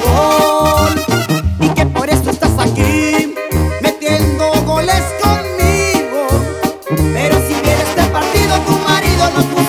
Oh.